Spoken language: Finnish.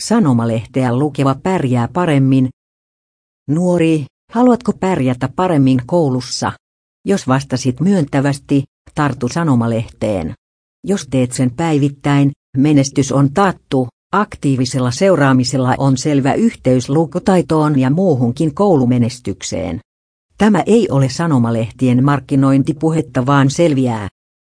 Sanomalehteä lukeva pärjää paremmin. Nuori, haluatko pärjätä paremmin koulussa? Jos vastasit myöntävästi, tartu sanomalehteen. Jos teet sen päivittäin, menestys on taattu. Aktiivisella seuraamisella on selvä yhteys lukutaitoon ja muuhunkin koulumenestykseen. Tämä ei ole sanomalehtien markkinointipuhetta vaan selviää,